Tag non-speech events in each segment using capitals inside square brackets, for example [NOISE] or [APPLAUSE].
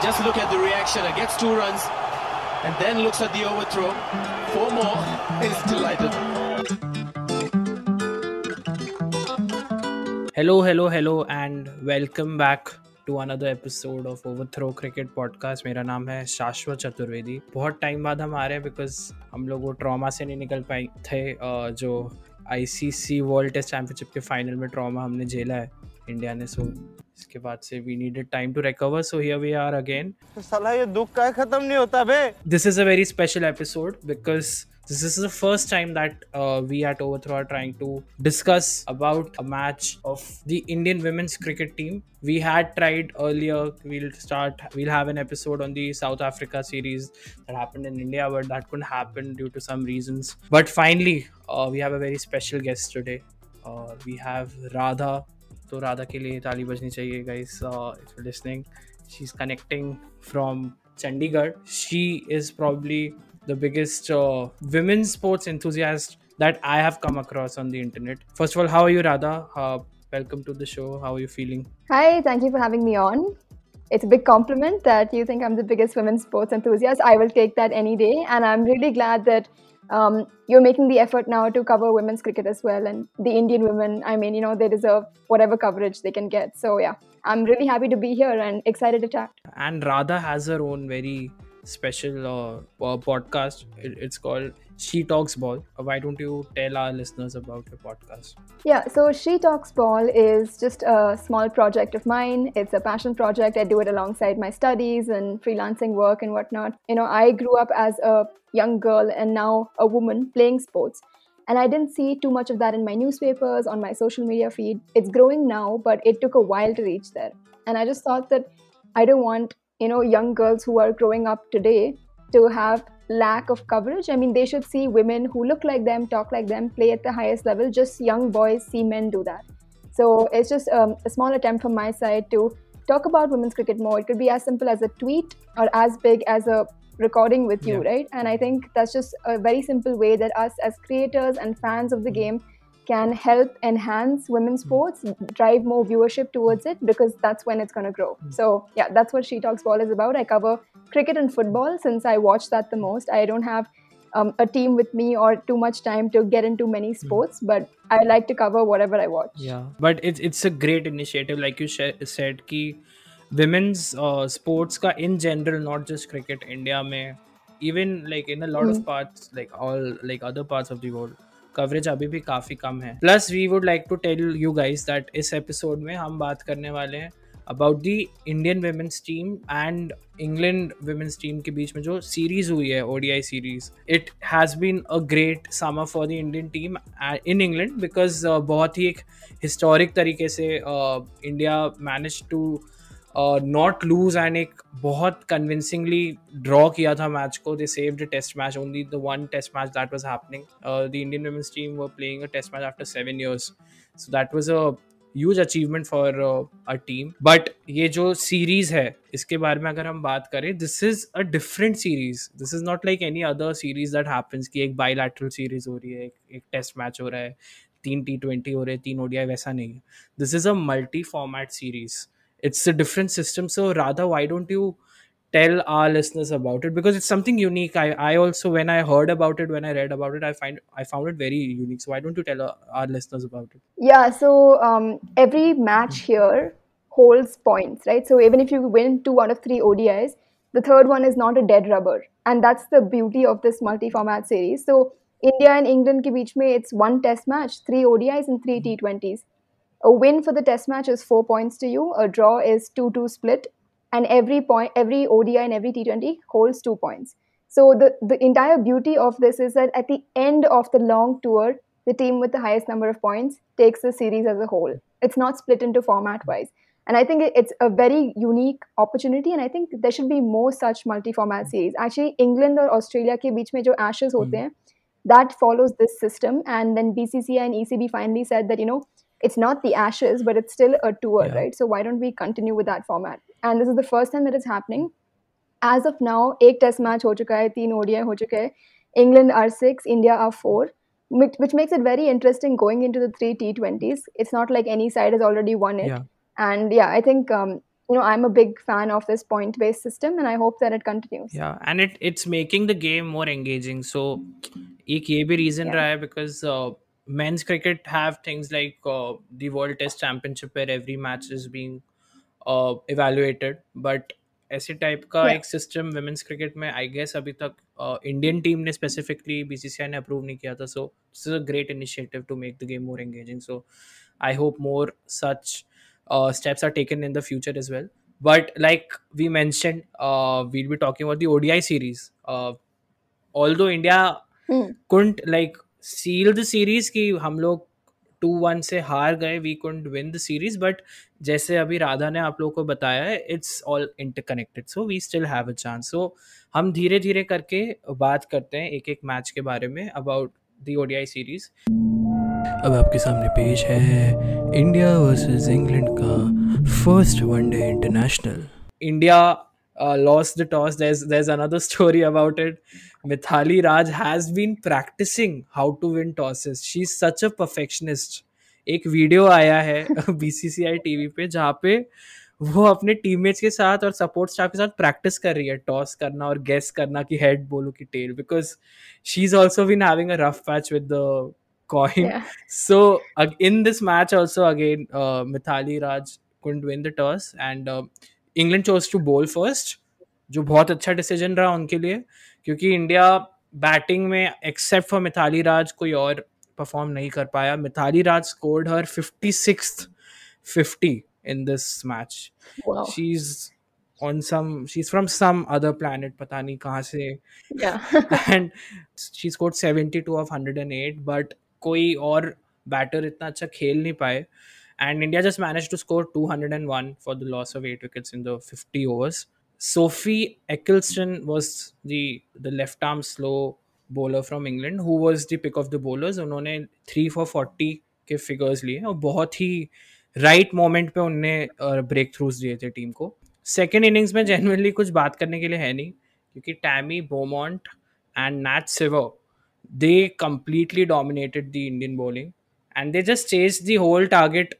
Just look at the reaction. It gets two runs and then looks at the overthrow. Four more. Is delighted. Hello, hello, hello, and welcome back to another episode of overthrow cricket podcast मेरा नाम है शाश्वत चतुर्वेदी बहुत time बाद हम आ रहे हैं because हम लोग वो ट्रॉमा से नहीं निकल पाए थे जो आईसीसी वर्ल्ड टेस्ट चैंपियनशिप के फाइनल में ट्रॉमा हमने झेला है इंडिया ने सो इसके बाद से we needed time to recover so here we are again साला ये दुख का खत्म नहीं होता बे this is a very special episode because this is the first time that uh, we at Overthrow are trying to discuss about a match of the Indian women's cricket team. We had tried earlier. We'll start. We'll have an episode on the South Africa series that happened in India, but that couldn't happen due to some reasons. But finally, uh, we have a very special guest today. Uh, we have Radha तो राधा के लिए ताली बजनी चाहिए guys if you listening she is connecting from Chandigarh she is probably the biggest uh, women's sports enthusiast that I have come across on the internet. First of all, how are you, Radha? Uh, welcome to the show. How are you feeling? Hi, thank you for having me on. It's a big compliment that you think I'm the biggest women's sports enthusiast. I will take that any day. And I'm really glad that um, you're making the effort now to cover women's cricket as well. And the Indian women, I mean, you know, they deserve whatever coverage they can get. So, yeah, I'm really happy to be here and excited to chat. And Radha has her own very special uh, podcast. It, it's called She Talks Ball. Uh, why don't you tell our listeners about your podcast? Yeah, so She Talks Ball is just a small project of mine. It's a passion project. I do it alongside my studies and freelancing work and whatnot. You know, I grew up as a young girl and now a woman playing sports. And I didn't see too much of that in my newspapers, on my social media feed. It's growing now, but it took a while to reach there. And I just thought that I don't want you know young girls who are growing up today to have lack of coverage. I mean they should see women who look like them talk like them play at the highest level. Just young boys see men do that. So it's just um, a small attempt from my side to talk about women's cricket more. It could be as simple as a tweet or as big as a recording with you yeah. right? And i think that's just a very simple way that us as creators and fans of the game can help enhance women's hmm. sports, drive more viewership towards it because that's when it's going to grow. Hmm. So, yeah, that's what She Talks Ball is about. I cover cricket and football since I watch that the most. I don't have um, a team with me or too much time to get into many hmm. sports, but I like to cover whatever I watch. Yeah, but it's it's a great initiative, like you sh- said, ki women's uh, sports ka in general, not just cricket, India mein, even like in a lot mm. of parts, like all like other parts of the world coverage अभी भी काफ़ी कम है। Plus we would like to tell you guys that इस episode में हम बात करने वाले हैं about the Indian women's team and England women's team के बीच में जो सीरीज़ हुई है ODI series it has been a great summer for the Indian team in England because बहुत ही एक हिस्टोरिक तरीके से India manage to not lose and एक बहुत कन्विंसिंगली ड्रॉ किया था मैच को. They saved test match only the one test match that was happening the Indian women's team were playing a test match after seven years so that was a huge achievement for a team but ये जो series है इसके बारे में अगर हम बात करें this is a different series this is not like any other series that happens कि एक बाईलैटरल सीरीज़ हो रही है एक, एक टेस्ट मैच हो रहा है तीन टी ट्वेंटी हो रहे हैं तीन ओडिया वैसा नहीं है. This is a multi format series it's a different system. So Radha why don't you tell our listeners about it? Because it's something unique. I i also when i heard about it when i read about it i find i found it very unique. So why don't you tell our, our listeners about it? Yeah so um, every match here holds points right? So even if you win two out of three odis the third one is not a dead rubber. And that's the beauty of this multi-format series. So india and england ke beech mein, it's one test match three odis and three t20s a win for the test match is four points to you. A draw is 2 2 split. And every point, every ODI and every T20 holds two points. So the, the entire beauty of this is that at the end of the long tour, the team with the highest number of points takes the series as a whole. It's not split into format wise. And I think it's a very unique opportunity. And I think there should be more such multi-format series. Actually, England or Australia ke beech mein jo Ashes hote hmm. hain, that follows this system. And then BCCI and ECB finally said that, you know, it's not the ashes but it's still a tour yeah. right so why don't we continue with that format and this is the first time that it's happening as of now एक test match हो चुका है तीन ODI हो चुके हैं England are six India are four which, which makes it very interesting going into the three T20s it's not like any side has already won it yeah. and yeah I think um, you know i'm a big fan of this point based system and i hope that it continues yeah and it it's making the game more engaging so एक ये भी reason Yeah. रहा है because uh, men's cricket have things like uh, the world test championship where every match is being uh, evaluated but ऐसे type का Yeah. एक system women's cricket में I guess अभी तक इंडियन टीम ने specifically BCCI ने approve नहीं किया था so this is a great initiative to make the game more engaging so I hope more such steps are taken in the future as well but like we mentioned uh, we'll be talking about the odi series uh, although india Hmm. the series कि हम लोग two one से हार गए we couldn't win the series but जैसे अभी राधा ने आप लोगों को बताया है it's all interconnected so we still have a chance so हम धीरे धीरे करके बात करते हैं एक एक मैच के बारे में अबाउट द ओडीआई सीरीज़ अब आपके सामने पेश है इंडिया वर्सेस इंग्लैंड का first one day international India lost the toss there's there's another story about it. Mithali Raj has been practicing how to win tosses. She's such a perfectionist. एक video आया है [LAUGHS] BCCI TV पे जहाँ पे वो अपने teammates के साथ और सपोर्ट स्टाफ के साथ प्रैक्टिस कर रही है टॉस करना और गेस करना कि हेड बोलो कि tail because she is also been having a rough match with the coin so in this match also again Mithali Raj couldn't win the toss and England chose to bowl first जो बहुत अच्छा decision रहा उनके लिए क्योंकि India batting में except for Mithali Raj कोई और परफॉर्म नहीं कर पाया। Mithali Raj scored her fifty six fifty in this match she's on some she is from some other plan पता नहीं कहाँ से। And she scored seventy two off hundred and eight but कोई और बैटर इतना अच्छा खेल नहीं पाए। And India just manage to score two hundred and one for the loss of eight wickets in the fifty overs Sophie Ecclestone was the the left arm slow bowler from England who was the pick of the bowlers. उन्होंने three for forty के figures लिए और बहुत ही right moment पे उन्होंने breakthroughs दिए थे team को. Second innings में generally कुछ बात करने के लिए है नहीं क्योंकि Tammy Beaumont and Nat Sciver they completely dominated the Indian bowling and they just chased the whole target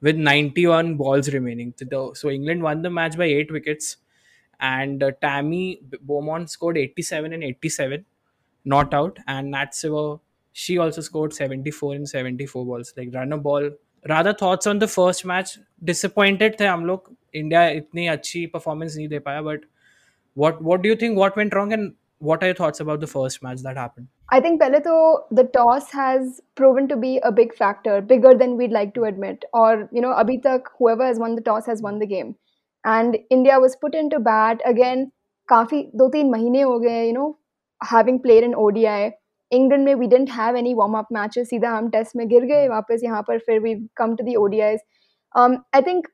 with 91 balls remaining. So England won the match by eight wickets and uh, Tammy Beaumont scored 87 and 87 not out. And Nat Sciver she also scored 74 and 74 balls. Like run a ball. Radha thoughts on the first match? Disappointed थे हम India India इतनी performance performance नहीं दे but what what do you think what went wrong and what are your thoughts about the first match that happened? I think pehle the toss has proven to be a big factor bigger than we'd like to admit. Or you know abitak whoever has won the toss has won the game. And India was put in to bat again काफ़ी दो तीन महीने हो गए you know having player in O England में we didn't have any warm up matches सीधा हम test में गिर गए, वापस यहाँ पर फिर we come to the ODI I think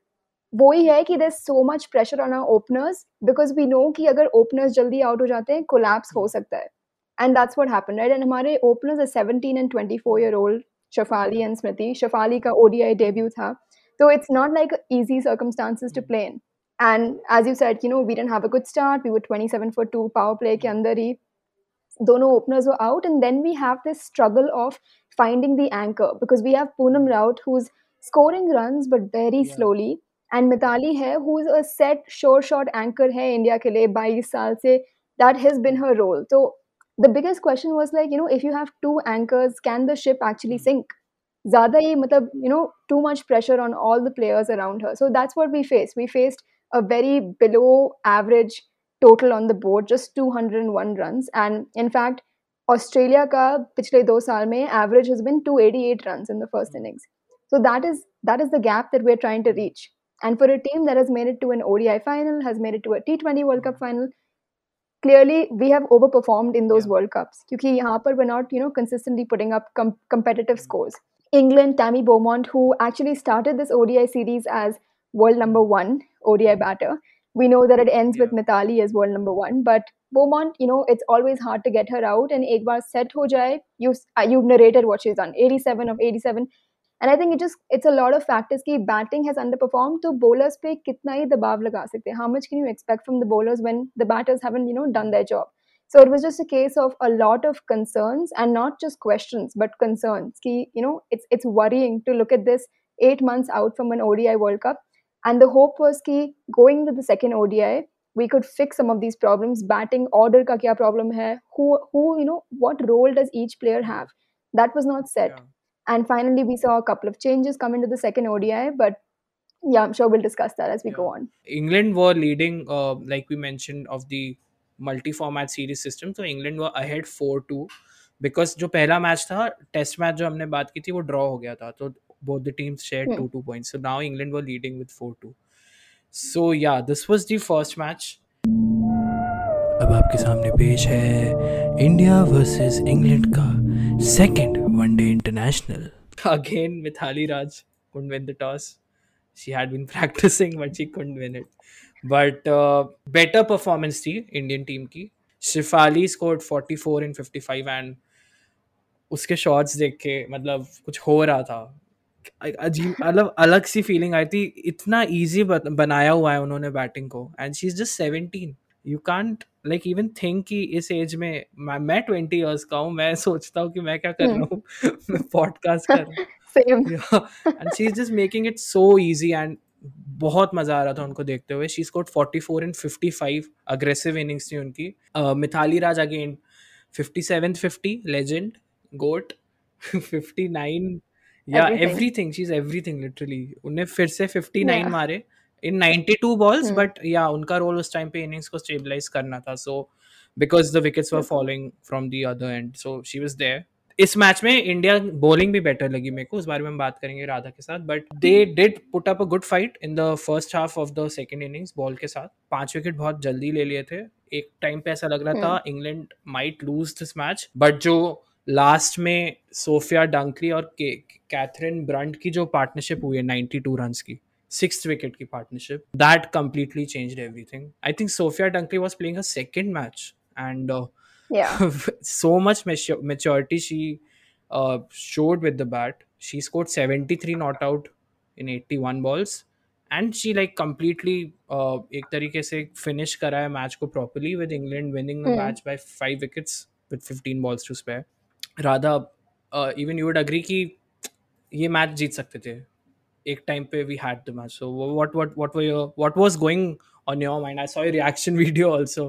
वो ही है कि there so much pressure on our openers because we know कि अगर ओपनर्स जल्दी आउट हो जाते हैं कोलैप्स हो सकता है. And that's what happen right and हमारे ओपनर्स है seventeen and twenty four year old Shafali and Smriti Shafali का ओडीआई डेब्यू था. तो it's not like easy circumstances to play in And as you said, you know, we didn't have a good start. We were 27 for 2, power play, Kyandari. Hmm. Dono openers were out. And then we have this struggle of finding the anchor because we have Poonam hmm. Raut, who's scoring runs but very yeah. slowly. And Mithali hai, who's a set, sure shot anchor hai India ke liye 22 saal se. That has been her role. So the biggest question was like, you know, if you have two anchors, can the ship actually hmm. sink? Zada ye, matlab, you know, too much pressure on all the players around her. So that's what we faced. We faced a very below average total on the board just 201 runs and in fact Australia का पिछले दो साल में average has been 288 runs in the first innings so that is that is the gap that we're trying to reach and for a team that has made it to an ODI final has made it to a T20 World Cup final clearly we have overperformed in those Yeah. World Cups क्योंकि यहाँ पर we're not you know consistently putting up com- competitive scores. England, Tammy Beaumont, who actually started this ODI series as world number one ODI hmm. batter. We know that it ends yeah. with Mithali as world number one, but Beaumont, you know, it's always hard to get her out. And ek said, set ho jaye, uh, you've narrated what she's done, 87 of 87. And I think it just it's a lot of factors. Ki batting has underperformed. So bowlers pe kitna hi dabav laga sakte? How much can you expect from the bowlers when the batters haven't you know done their job? So it was just a case of a lot of concerns and not just questions, but concerns. Ki you know it's it's worrying to look at this eight months out from an ODI World Cup And the hope was कि going to the second ODI, we could fix some of these problems. Batting order का क्या problem है? Who who you know what role does each player have? That was not set. Yeah. And finally, we saw a couple of changes come into the second ODI, but yeah, I'm sure we'll discuss that as we go on. England were leading, uh, like we mentioned, of the multi-format series system. So England were ahead 4-2 because जो पहला match था test match जो हमने बात की थी वो draw हो गया था तो both the teams shared Hmm. two two points. So now England were leading with 4-2. So yeah, this was the first match. अब आपके सामने पेश है इंडिया वर्सेस इंग्लैंड का second one day international again Mithali Raj couldn't win the toss she had been [LAUGHS] practicing but she couldn't win it but uh, better performance थी Indian team की Shifali scored 44 in 55 and उसके shots देख के मतलब कुछ हो रहा था अ- अजीब मतलब अलग सी फीलिंग आई थी। इतना इजी बनाया हुआ है उन्होंने बैटिंग को। And she is just 17 you can't like even think कि इस एज में मैं 20 इयर्स का हूँ। मैं सोचता हूँ कि मैं क्या कर रहा हूँ। [LAUGHS] पॉडकास्ट कर रहा हूँ। And she is just making it so easy and बहुत मज़ा आ रहा था उनको देखते हुए। She scored 44 in 55 aggressive innings थी उनकी। Mithali Raj again 57 50 legend goat 59 या everything she is everything literally उन्हें फिर से 59 Yeah. मारे इन 92 बॉल्स Hmm. बट या उनका रोल उस टाइम पे इनिंग्स को स्टेबलाइज करना था. So because the wickets were. Following from the other end so she was there इस मैच में इंडिया बॉलिंग भी बेटर लगी मेरे को उस बारे में हम बात करेंगे राधा के साथ. But they did put up a good fight in the first half of the second innings ball के साथ. पाँच विकेट बहुत जल्दी ले लिए थे. एक टाइम पे ऐसा लग रहा था England might lose this match but जो लास्ट में सोफिया डंकरी और कैथरीन ब्रंट की जो पार्टनरशिप हुई है नाइन्टी टू रन की सिक्स विकेट की partnership that completely change everything I think Sophia Dunkley was playing second match and so much maturity she showed with the bat she score seventy three not out in eighty one balls and she like completely एक तरीके से finish करा है match को properly with England winning the match by five wickets with 15 balls to spare Radha even you would agree कि ये match जीत सकते थे। एक टाइम पे we had the match so what what what your what was going on your mind I saw your reaction video also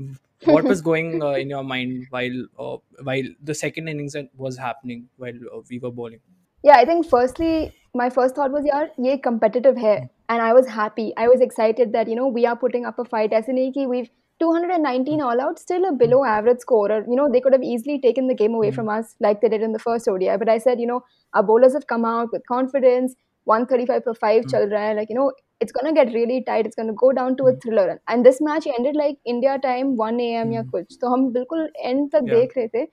what was going in your mind while while the second innings was happening while we were bowling या I think firstly my first thought was यार ये competitive है and I was happy I was excited that you know we are putting up a fight ऐसे नहीं कि we 219 all out, still a below average scorer. You know, they could have easily taken the game away from us like they did in the first ODI. But I said, you know, our bowlers have come out with confidence. 135 for 5 chal raha hai. Like, you know, it's going to get really tight. It's going to go down to a thriller. And this match ended like India time 1 a.m. या कुछ. तो हम बिल्कुल end तक Yeah. देख रहे थे.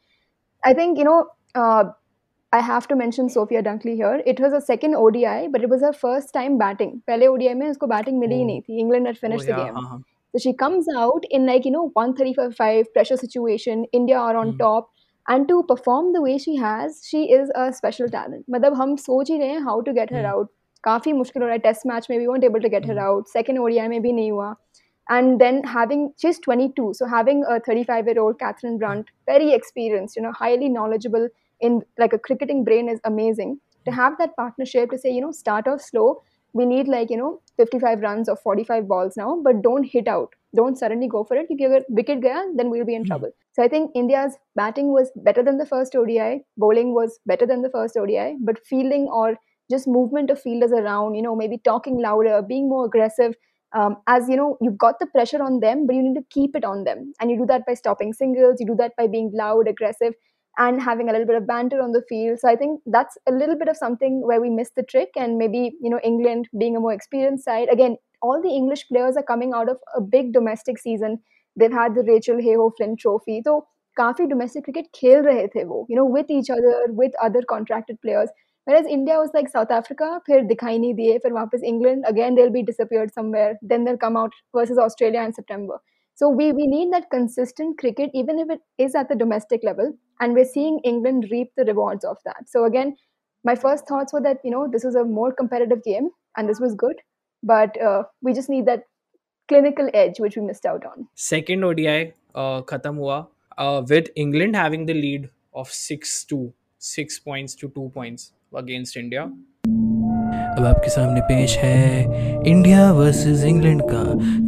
I think, you know, uh, I have to mention Sophia Dunkley here. It was a second ODI, but it was her first time batting. पहले ODI में उसको batting मिली ही Oh. नहीं थी. England had finished oh, the yeah, game. हाँ, हाँ. So she comes out in like, you know, 135 pressure situation, India are on mm-hmm. top. And to perform the way she has, she is a special talent. मतलब हम सोच रहे हैं how to get her hmm. out. काफ़ी मुश्किल हो रहा है. टेस्ट मैच में we won't able to get her out second ODI में भी नहीं हुआ. And then having she's 22 so having a 35 year old katherine hmm. brunt very experienced you know highly knowledgeable in like a cricketing brain is amazing. To hmm. have that partnership to say you know start off slow we need like, you know, 55 runs or 45 balls now, but don't hit out. Don't suddenly go for it. If you get wicket gaya, then we'll be in Hmm. trouble. So I think India's batting was better than the first ODI, bowling was better than the first ODI, but fielding or just movement of fielders around, you know, maybe talking louder, being more aggressive. Um, as you know, you've got the pressure on them, but you need to keep it on them. And you do that by stopping singles, you do that by being loud, aggressive, and having a little bit of banter on the field. So I think that's a little bit of something where we missed the trick. And maybe, you know, England being a more experienced side, again, all the English players are coming out of a big domestic season. They've had the Rachel Hayhoe Flynn Trophy. So काफी domestic cricket खेल रहे थे वो, you know, with each other, with other contracted players. Whereas India was like South Africa, फिर दिखाई नहीं दिए, फिर वापस England, again they'll be disappeared somewhere, then they'll come out versus Australia in September. So we, we need that consistent cricket, even if it is at the domestic level. And we're seeing England reap the rewards of that. So again, my first thoughts were that, you know, this was a more competitive game and this was good. But uh, we just need that clinical edge, which we missed out on. Second ODI, uh, khatam hua, uh, with England having the lead of 6 2, 6 points to 2 points against India. Mm-hmm अब आपके सामने पेश है India versus England का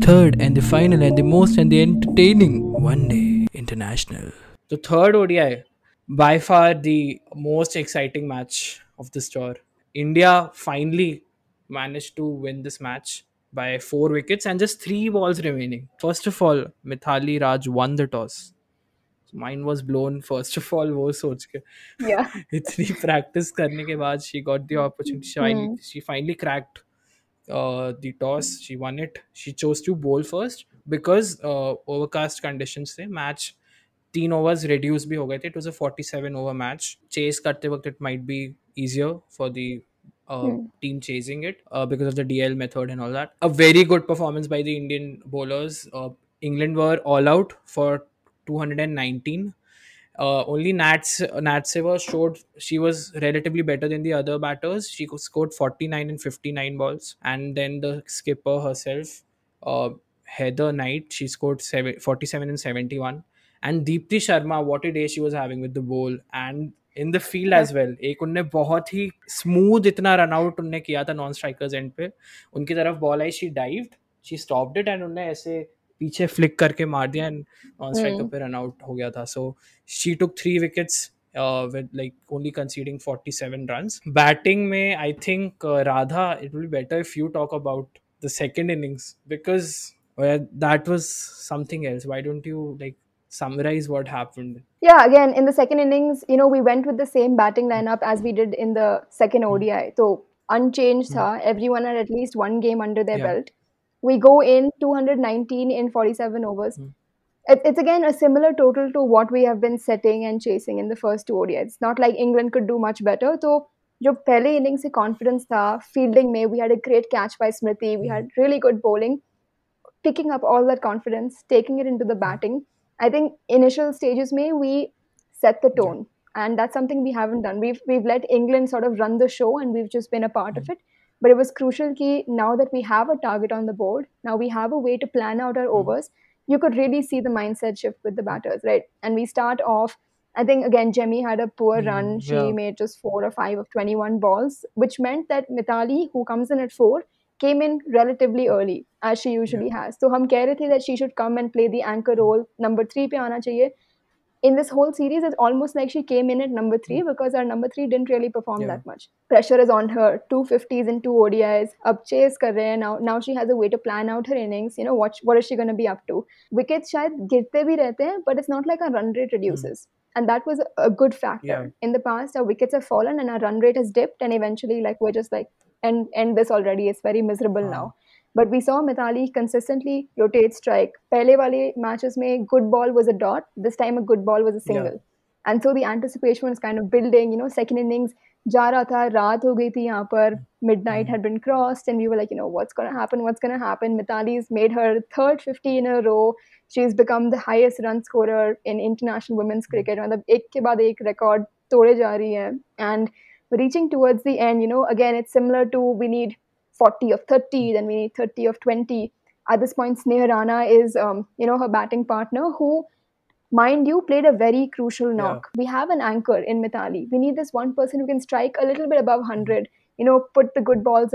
third and the final and the most and the entertaining one day international तो third ODI by far the most exciting match of this tour India finally manage to win this match by four wickets and just three balls remaining first of all Mithali Raj won the toss mind was blown first of all वो सोच के। [LAUGHS] इतनी practice करने के बाद she got the opportunity she finally cracked the toss she won it she chose to bowl first because overcast condition से match तीन overs reduce भी हो गए थे. It was a forty seven over match chase करते वक्त it might be easier for the team chasing it uh, because of the DL method and all that. A very good performance by the Indian bowlers. Uh, England were all out for 219. Uh, only Nats Natseva showed she was relatively better than the other batters. She scored 49 and 59 balls, and then the skipper herself, uh, Heather Knight, she scored seven, 47 and 71. And Deepti Sharma, what a day she was having with the ball and in the field as well. एक उनने बहुत ही smooth इतना run out उनने किया था non strikers end पे उनकी तरफ ball I she dived she stopped it and उनने ऐसे पीछे फ्लिक करके मार दिया एंड नॉन स्ट्राइकर पे रन आउट हो गया था so she took three wickets with like only conceding 47 runs batting में uh, Radha it will be better if you talk about the second innings because well, that was something else why don't you like summarize what happened Yeah, again, in the second innings, you know, we went with the same batting lineup as we did in the second ODI. So unchanged mm. tha. Everyone had at least one game under their Yeah. belt. We go in 219 in 47 overs. Hmm. It, it's again a similar total to what we have been setting and chasing in the first two ODIs. It's not like England could do much better. So जो पहले innings से confidence था fielding में we had a great catch by Smriti we had really good bowling picking up all that confidence, taking it into the batting. I think initial stages may we set the tone, and that's something we haven't done. We've we've let England sort of run the show, and we've just been a part of it. but it was crucial key now that we have a target on the board now we have a way to plan out our hmm. overs you could really see the mindset shift with the batters right? And we start off i think again jemmy had a poor hmm, run. She yeah. made just four or five of 21 balls which meant that Mithali who comes in at four came in relatively early as she usually yeah. has. So hum keh rahe that she should come and play the anchor role. Number 3 pe aana chahiye in this whole series, it's almost like she came in at number three hmm. because our number three didn't really perform yeah. that much. Pressure is on her. Two fifties and two ODIs. Up chase kar now. Now she has a way to plan out her innings. You know what? What is she going to be up to? Wickets shayad girte bhi rehte hain, but it's not like our run rate reduces. Mm. And that was a good factor. Yeah. In the past, our wickets have fallen and our run rate has dipped, and eventually, like we're just like, and end this already. It's very miserable uh-huh. now. But we saw Mithali consistently rotate strike. Pele wale matches mein good ball was a dot. This time a good ball was a single. Yeah. And so the anticipation was kind of building. You know, second innings जा रहा था रात हो गई थी यहाँ पर midnight had been crossed what's gonna happen? You know what's gonna happen what's gonna happen Mithali is made her third 50 in a row she is the the highest run scorer in international women's cricket मतलब एक के बाद एक record तोड़े जा रही है and reaching towards 40 of 30 then we need 30 of 20 at this point Sneha Rana is um, you know her batting partner who mind you, played a very crucial knock. We have an anchor in Mithali. We need this one person who can strike a little bit above 100, you know, put the good balls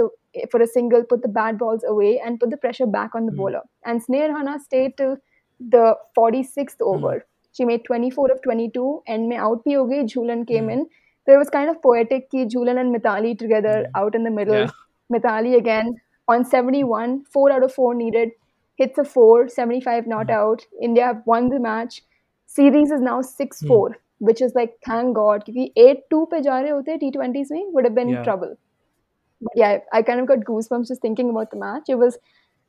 for a single, put the bad balls away, and put the pressure back on the hmm. bowler. And Sneha Rana stayed till the 46th hmm. over. She made 24 of 22, and mein out gayi, Jhulan came hmm. in. there was kind of poetic ki Jhulan and Mithali together out in the middle. Yeah. Mithali again on 71, 4 out of 4 needed, hits a 4, 75 not mm-hmm. out. India have won the match. Series is now 6 4, hmm. which is like, thank God. Because 8 2 pe ja rahe hote T20s mein, would have been Yeah. trouble. But yeah, I kind of got goosebumps just thinking about the match. It was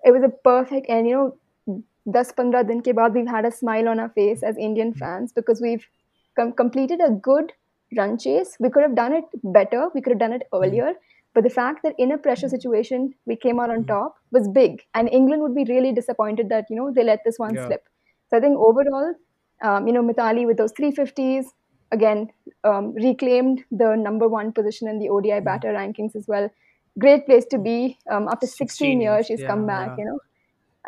it was a perfect and you know 10-15 din ke baad we've had a smile on our face as Indian hmm. fans because we've com- completed a good run chase. We could have done it better. We could have done it hmm. earlier. But the fact that in a pressure situation we came out on top was big, and England would be really disappointed that you know they let this one Yeah. slip. So I think overall, um, you know, Mithali with those 350s again um, reclaimed the number one position in the ODI batter rankings as well. Great place to be. Um, after 16, 16 years, years, she's yeah, come back. yeah. You know,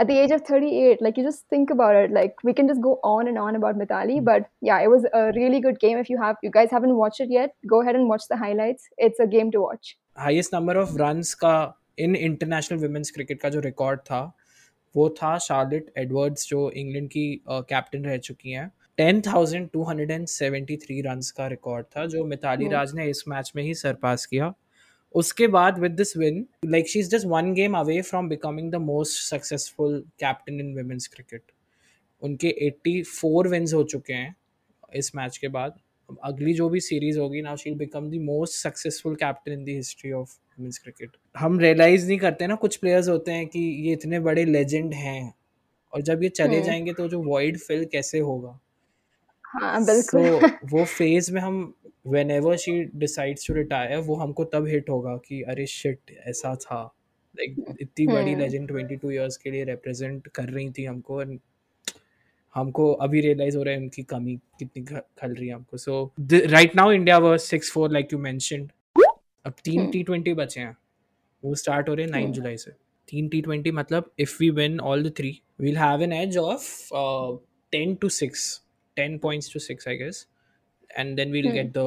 at the age of 38 like you just think about it like we can just go on and on about Mithali but yeah it was a really good game if you have you guys haven't watched it yet go ahead and watch the highlights it's a game to watch highest number of runs का in international women's cricket का जो record था वो था Charlotte Edwards जो England की captain रह चुकी हैं 10,273 रन्स का रिकॉर्ड था जो मिताली राज ने इस मैच में ही सरपास किया उसके बाद with this win like she is just one game away from becoming the most successful captain in women's cricket उनके 84 विन्स हो चुके हैं इस मैच के बाद। अब अगली जो भी सीरीज़ होगी now she become the most successful captain in the history of women's cricket हम रियलाइज़ नहीं करते ना कुछ प्लेयर्स होते हैं कि ये इतने बड़े लेजेंड हैं और जब ये चले जाएँगे तो जो वॉइड फिल कैसे होगा? हाँ बिल्कुल। So, वो फ़ेज़ में हम whenever she decides to retire वो हमको तब हिट होगा कि अरे शिट ऐसा था। लाइक इतनी बड़ी लेजेंड ट्वेंटी टू ईयर्स के लिए रिप्रेजेंट कर रही थी हमको हमको अभी रियलाइज़ हो रहा है उनकी कमी कितनी खल रही है हमको। So right now India versus six four like you mentioned अब तीन टी ट्वेंटी बचे हैं। वो स्टार्ट हो रहे हैं नाइन जुलाई से। तीन टी ट्वेंटी मतलब if we win all the three we'll have an edge of ten two six ten points two six I guess and then we'll Hmm. get the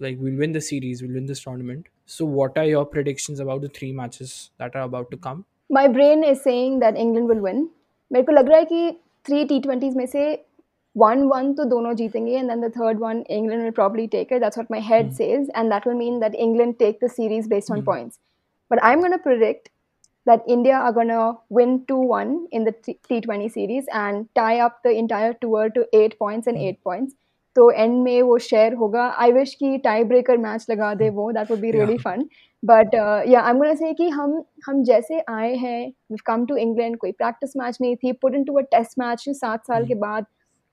like we'll win the series we'll win this tournament so what are your predictions about the three matches that are about to come my brain is saying that England will win मेरे को लग रहा है कि three T twenties में से one one तो दोनों जीतेंगे and then the third one England will probably take it that's what my head says and that will mean that England take the series based on points but I'm going to predict that India are going to win 2-1 in the T- T20 series and tie up the entire tour to 8 points and 8 points तो end में वो share होगा। I wish कि tie breaker match लगा दे वो that would be really fun but yeah I gonna से कि हम हम जैसे आए हैं वी कम टू इंग्लैंड कोई प्रैक्टिस मैच नहीं थी put in to a test match सात साल के बाद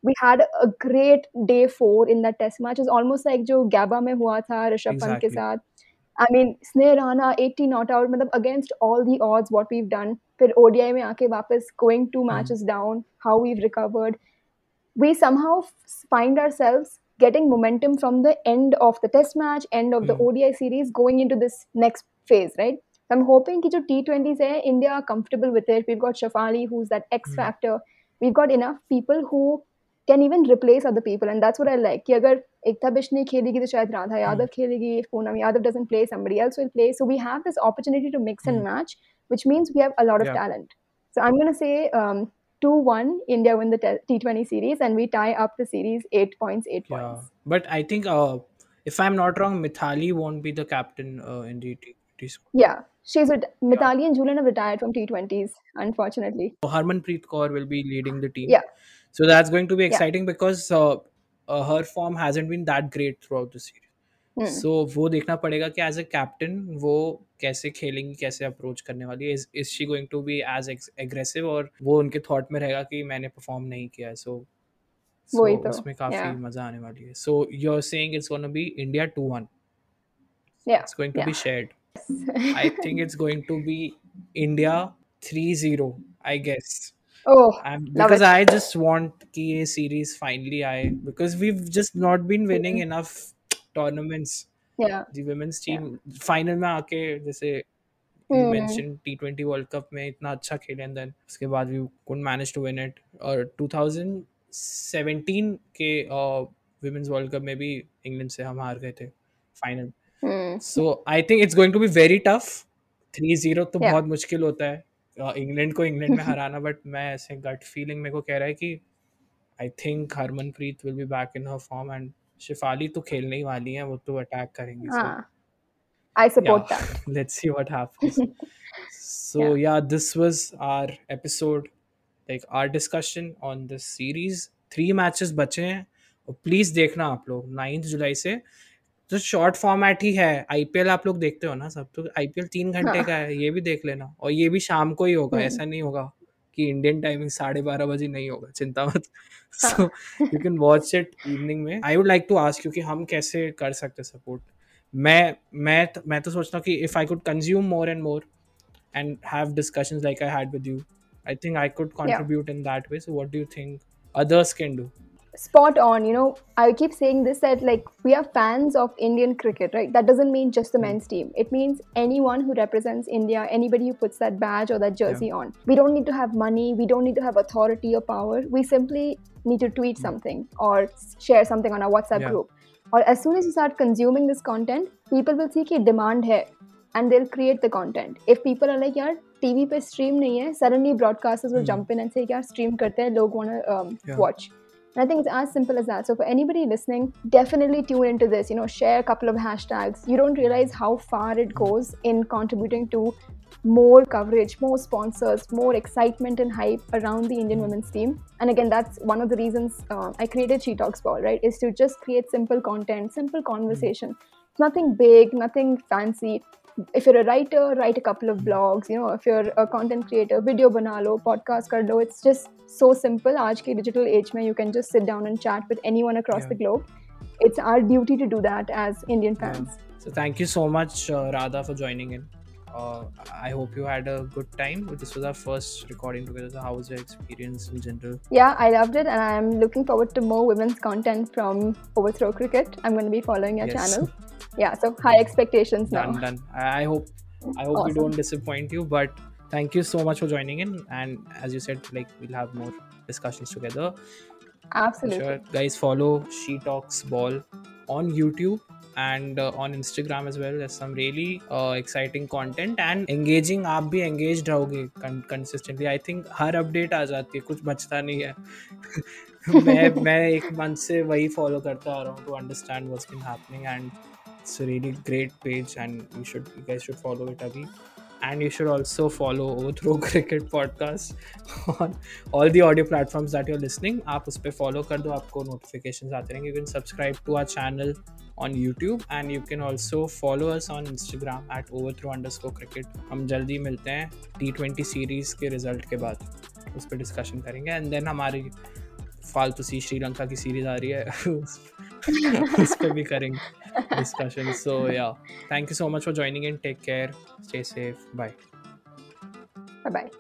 we had a great day four in that test match is almost like जो गैबा में हुआ था ऋषभ पंत के साथ। I mean Sneh Rana 80 not out मतलब against all the odds what we done फिर ओडीआई में आके वापस going two matches down how we recovered we somehow f- find ourselves getting momentum from the end of the test match, end of the ODI series, going into this next phase, right? So I'm hoping कि जो T20s है, India are comfortable with it. We've got Shafali, who's that X factor. We've got enough people who can even replace other people, and that's what I like. कि अगर एकता बिश नहीं खेलेगी तो शायद राधा यादव खेलेगी. If Poonam Yadav doesn't play, somebody else will play. So we have this opportunity to mix and match, which means we have a lot of Yeah. talent. So I'm gonna say um, 2-1 India win the T20 series and we tie up the series 8 points 8 yeah points. but i think uh, if i'm not wrong mithali won't be the captain uh, in the t20 squad Yeah, she's ret- Mithali and Jhulan have retired from T20s unfortunately. So harmanpreet kaur will be leading the team Yeah. so that's going to be Yeah. exciting because uh, uh, her form hasn't been that great throughout the series so so, वो देखना पड़ेगा कि as a captain वो कैसे खेलेंगी कैसे approach करने वाली है। Is she going to be as aggressive और वो उनके थॉट में रहेगा कि मैंने परफॉर्म नहीं किया है so, सो so, उसमें काफ़ी yeah. मज़ा आने वाली है। So you are saying it's gonna be India 2-1 या it's going to be shared I think it's going to be India 3-0 I guess I just want की ये सीरीज़ फाइनली आए because we just not been winning enough tournaments ji women's team final में आके जैसे mention टी20 world cup में इतना अच्छा खेले एंड देन उसके बाद we could manage to win it और 2017 के वुमेन्स वर्ल्ड कप में भी इंग्लैंड से हम हार गए थे final so I think it's going to be very tough three zero तो yeah. बहुत मुश्किल होता है। uh, इंग्लैंड को इंग्लैंड में [LAUGHS] हराना बट मैं ऐसे गट फीलिंग मेरे को कह रहा है कि I think Harmanpreet will be back in her form and Shafali तो खेलने ही वाली हैं वो तो अटैक करेंगी Ah, I support yeah, that. [LAUGHS] let's see what happens. so yeah. this was our episode, like our discussion on this series. Three matches बचे हैं और प्लीज़ देखना आप लोग नाइन्थ जुलाई से तो शॉर्ट फॉर्मेट ही है आईपीएल आप लोग देखते हो ना सब तो आईपीएल तीन घंटे हाँ। का है ये भी देख लेना और ये भी शाम को ही होगा हम्म। ऐसा नहीं होगा कि इंडियन टाइमिंग साढ़े बारह बजे नहीं होगा चिंता मत। So you can watch it evening में। I would like to ask क्योंकि हम कैसे कर सकते सपोर्ट मैं मैं मैं तो सोचता हूँ कि if I could consume more and more and have discussions like I had with you I think I could contribute in that way so what do you think others can do? spot on. You know, I keep saying this that like we are fans of Indian cricket, right? That doesn't mean just the men's team. It means anyone who represents India, anybody who puts that badge or that jersey yeah. on. We don't need to have money. We don't need to have authority or power. We simply need to tweet hmm. something or share something on our WhatsApp yeah. group. Or as soon as you start consuming this content, people will see a demand here, and they'll create the content. If people are like, yeah, TV pe stream nahi hai, suddenly broadcasters will mm. jump in and say, yeah, stream karte hai, log wanna um, yeah. watch. And I think it's as simple as that. So for anybody listening, definitely tune into this. You know, share a couple of hashtags. You don't realize how far it goes in contributing to more coverage, more sponsors, more excitement and hype around the Indian women's team. And again, that's one of the reasons uh, I created She Talks Ball, right? Is to just create simple content, simple conversation. Nothing big, nothing fancy if you're a writer write a couple of blogs you know if you're a content creator video banalo podcast karlo. it's just so simple aaj digital age mein you can just sit down and chat with anyone across yeah. the globe it's our duty to do that as indian fans so thank you so much uh, radha for joining in uh, I hope you had a good time. This was our first recording together. So how was your experience in general? Yeah, I loved it, and I'm looking forward to more women's content from Overthrow Cricket. I'm going to be following your Yes. channel. Yeah, so high expectations now. Done, done. I hope, I hope we don't disappoint you. But thank you so much for joining in. And as you said, like we'll have more discussions together. Absolutely. sure, guys, follow She Talks Ball on YouTube and on Instagram as well some really exciting content and engaging आप भी engage रहोगे consistently I think her update आ जाती है. कुछ बचता नहीं है. [LAUGHS] मैं मैं एक मंथ से वही फॉलो करता आ रहा हूँ to understand what's been happening and it's really great page and you should you guys should follow it अभी. And you should also follow Overthrow Cricket Podcast on all the audio platforms that you're listening. आप उस पर follow कर दो आपको notifications आते रहेंगे you can subscribe to our channel on YouTube and you can also follow us on Instagram at overthrow underscore cricket हम जल्दी मिलते हैं टी ट्वेंटी सीरीज़ के रिज़ल्ट के बाद उस पर डिस्कशन करेंगे एंड देन हमारी फालतू सी श्रीलंका की सीरीज़ आ रही है, [LAUGHS] उस पर भी करेंगे discussion so yeah thank you so much for joining and take care stay safe bye bye